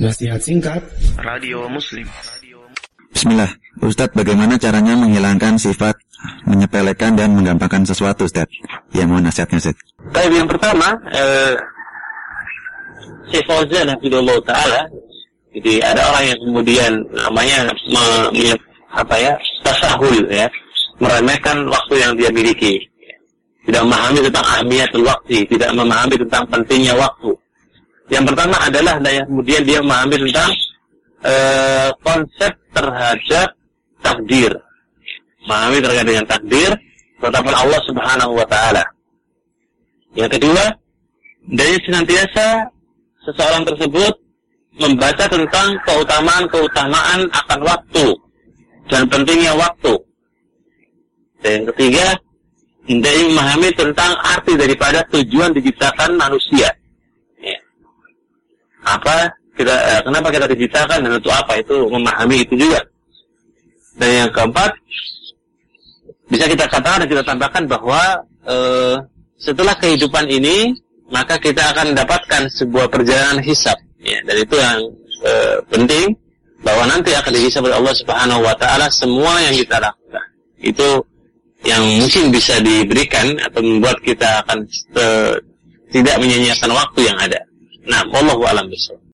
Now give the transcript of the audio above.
Nasihat singkat. Radio Muslim. Bismillah, Ustadz bagaimana caranya menghilangkan sifat menyepelekan dan menggampangkan sesuatu Ustadz? Ya mohon nasihatnya Ustadz. Baik, yang pertama eh, Syekh Fauzan Hafidullah Ta'ala. Jadi ada orang yang kemudian namanya me, me, apa ya tasahul ya. Meremehkan waktu yang dia miliki. Tidak memahami tentang ahmiyatul waktu tidak memahami tentang pentingnya waktu yang pertama adalah yang kemudian dia memahami tentang uh, konsep terhadap takdir memahami terkait dengan takdir ketetapan Allah Subhanahu wa taala yang kedua dari senantiasa seseorang tersebut membaca tentang keutamaan-keutamaan akan waktu dan pentingnya waktu. Dan yang ketiga, hendaknya memahami tentang arti daripada tujuan diciptakan manusia. Apa kita eh, kenapa kita diciptakan dan untuk apa itu memahami itu juga. Dan yang keempat, bisa kita katakan dan kita tambahkan bahwa eh, setelah kehidupan ini maka kita akan mendapatkan sebuah perjalanan hisab Ya, dan itu yang e, penting bahwa nanti akan dihisab oleh Allah Subhanahu wa taala semua yang kita lakukan. Itu yang mungkin bisa diberikan atau membuat kita akan e, tidak menyanyiakan waktu yang ada. Nah, wallahu alam bisawab.